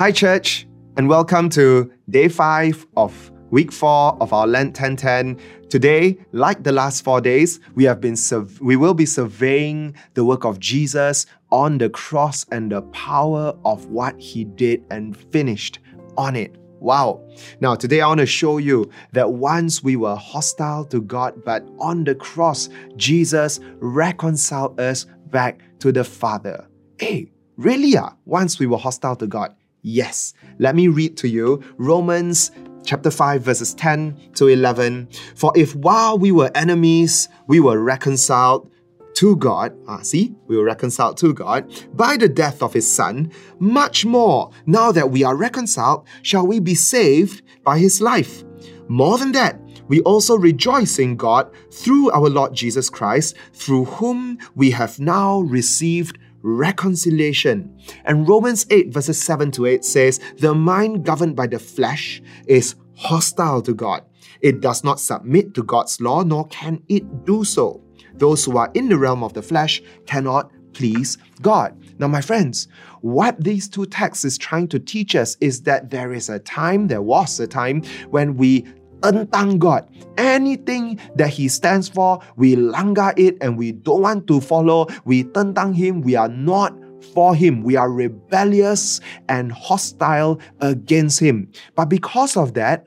Hi, church, and welcome to day five of week four of our Lent 1010. Today, like the last four days, we have been we will be surveying the work of Jesus on the cross and the power of what he did and finished on it. Wow. Now, today I want to show you that once we were hostile to God, but on the cross, Jesus reconciled us back to the Father. Hey, really? Ah? Once we were hostile to God. Yes. Let me read to you Romans chapter 5 verses 10 to 11. For if while we were enemies, we were reconciled to God, ah, see, we were reconciled to God by the death of his son, much more, now that we are reconciled, shall we be saved by his life. More than that, we also rejoice in God through our Lord Jesus Christ, through whom we have now received reconciliation. And Romans 8, verses 7 to 8 says, The mind governed by the flesh is hostile to God. It does not submit to God's law, nor can it do so. Those who are in the realm of the flesh cannot please God. Now, my friends, what these two texts is trying to teach us is that there is a time, there was a time when we tentang God. Anything that He stands for, we langgar it and we don't want to follow. We tentang Him. We are not for Him. We are rebellious and hostile against Him. But because of that,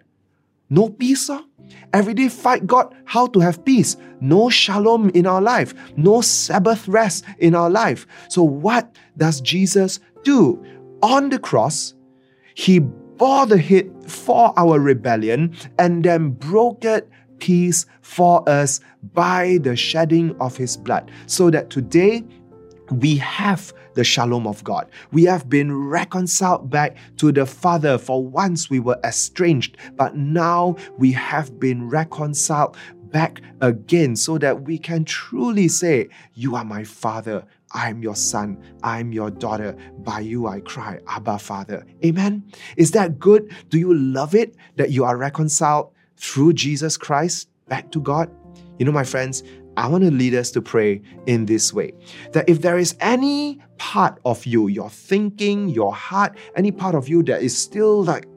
no peace. Oh? Every day fight God how to have peace. No shalom in our life. No Sabbath rest in our life. So what does Jesus do? On the cross, He bore the hit for our rebellion and then broke it peace for us by the shedding of his blood, so that today we have the shalom of God. We have been reconciled back to the Father. For once we were estranged, but now we have been reconciled back again so that we can truly say, You are my Father. I am your son. I am your daughter. By you I cry, Abba, Father. Amen. Is that good? Do you love it that you are reconciled through Jesus Christ back to God? You know, my friends, I want to lead us to pray in this way that if there is any part of you, your thinking, your heart, any part of you that is still like,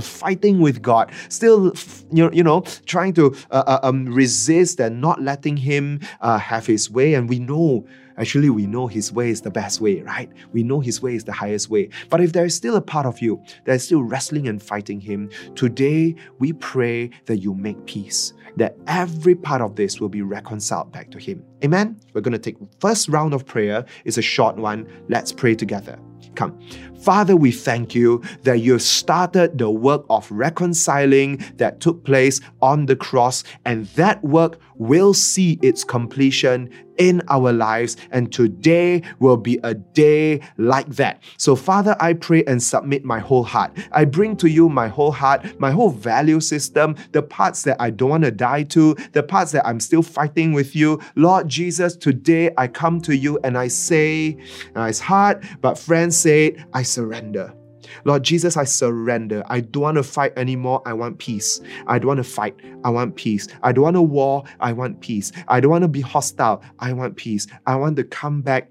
fighting with God, still, you know, you know trying to uh, uh, um, resist and not letting Him uh, have His way. And we know Actually, we know His way is the best way, right? We know His way is the highest way. But if there is still a part of you that is still wrestling and fighting Him, today we pray that you make peace, that every part of this will be reconciled back to Him. Amen? We're going to take first round of prayer. It's a short one. Let's pray together. Come. Father, we thank you that you started the work of reconciling that took place on the cross, and that work will see its completion in our lives. And today will be a day like that. So, Father, I pray and submit my whole heart. I bring to you my whole heart, my whole value system, the parts that I don't want to die to, the parts that I'm still fighting with you. Lord Jesus, today I come to you and I say, uh, it's hard, but friends say it, I surrender. Lord Jesus, I surrender. I don't want to fight anymore. I want peace. I don't want to fight. I want peace. I don't want a war. I want peace. I don't want to be hostile. I want peace. I want to come back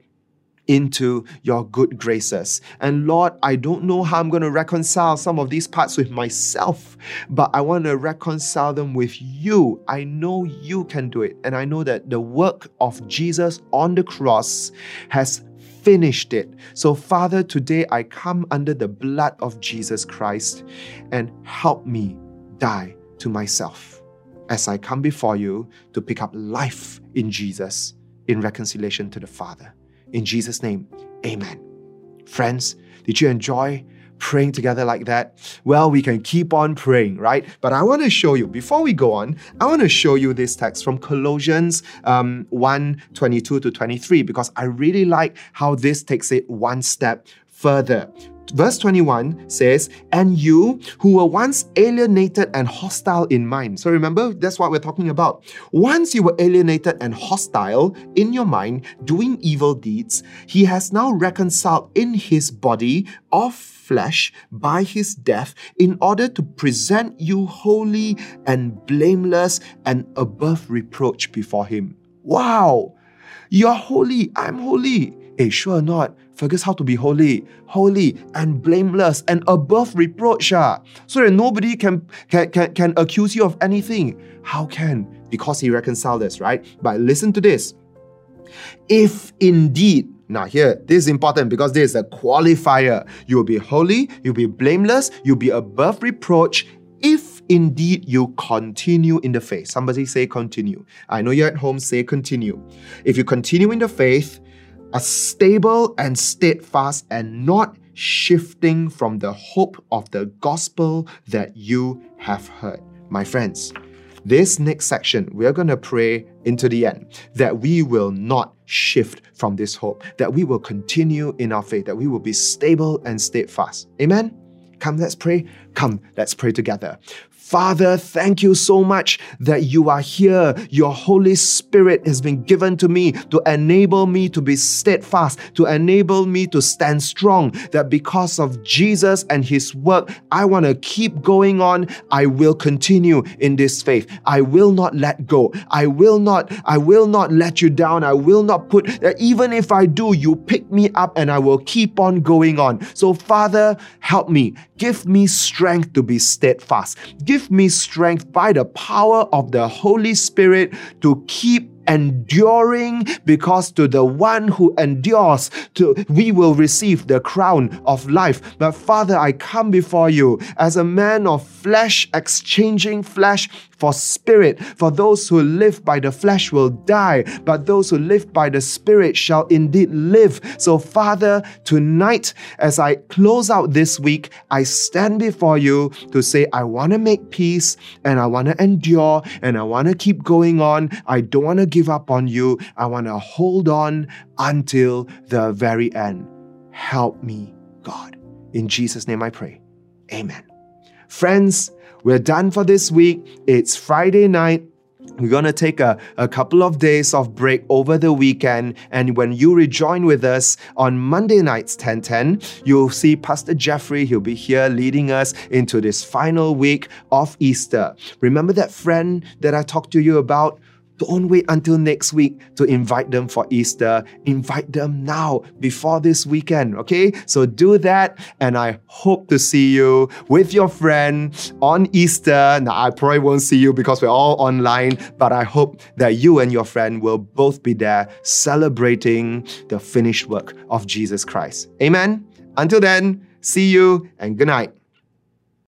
into your good graces. And Lord, I don't know how I'm going to reconcile some of these parts with myself, but I want to reconcile them with you. I know you can do it. And I know that the work of Jesus on the cross has finished it. So, Father, today I come under the blood of Jesus Christ and help me die to myself as I come before you to pick up life in Jesus in reconciliation to the Father. In Jesus' name, amen. Friends, did you enjoy praying together like that? Well, we can keep on praying, right? But I want to show you, before we go on, I want to show you this text from Colossians um, 1 22 to 23 because I really like how this takes it one step further. Verse 21 says, And you who were once alienated and hostile in mind. So remember, that's what we're talking about. Once you were alienated and hostile in your mind, doing evil deeds, he has now reconciled in his body of flesh by his death in order to present you holy and blameless and above reproach before him. Wow! You're holy, I'm holy Hey, sure or not, Fergus, how to be holy, holy and blameless and above reproach, ah, so that nobody can, can, can, can accuse you of anything. How can? Because he reconciled us, right? But listen to this. If indeed now, here, this is important because this is a qualifier. You'll be holy, you'll be blameless, you'll be above reproach if indeed you continue in the faith. Somebody say continue. I know you're at home, say continue. If you continue in the faith, a stable and steadfast and not shifting from the hope of the gospel that you have heard. My friends, this next section, we're going to pray into the end that we will not shift from this hope, that we will continue in our faith, that we will be stable and steadfast. Amen? Come, let's pray. Come, let's pray together. Father, thank you so much that you are here. Your Holy Spirit has been given to me to enable me to be steadfast, to enable me to stand strong. That because of Jesus and His work, I want to keep going on. I will continue in this faith. I will not let go. I will not, I will not let you down. I will not put, even if I do, you pick me up and I will keep on going on. So, Father, help me. Give me strength to be steadfast. Give give me strength by the power of the Holy Spirit to keep enduring because to the one who endures to we will receive the crown of life but father i come before you as a man of flesh exchanging flesh for spirit. For those who live by the flesh will die, but those who live by the spirit shall indeed live. So, Father, tonight, as I close out this week, I stand before you to say, I want to make peace and I want to endure and I want to keep going on. I don't want to give up on you. I want to hold on until the very end. Help me, God. In Jesus' name I pray. Amen. Friends, we're done for this week. It's Friday night. We're going to take a, a couple of days of break over the weekend. And when you rejoin with us on Monday nights, 1010, you'll see Pastor Jeffrey. He'll be here leading us into this final week of Easter. Remember that friend that I talked to you about don't wait until next week to invite them for Easter. Invite them now before this weekend, okay? So do that, and I hope to see you with your friend on Easter. Now, I probably won't see you because we're all online, but I hope that you and your friend will both be there celebrating the finished work of Jesus Christ. Amen? Until then, see you and good night.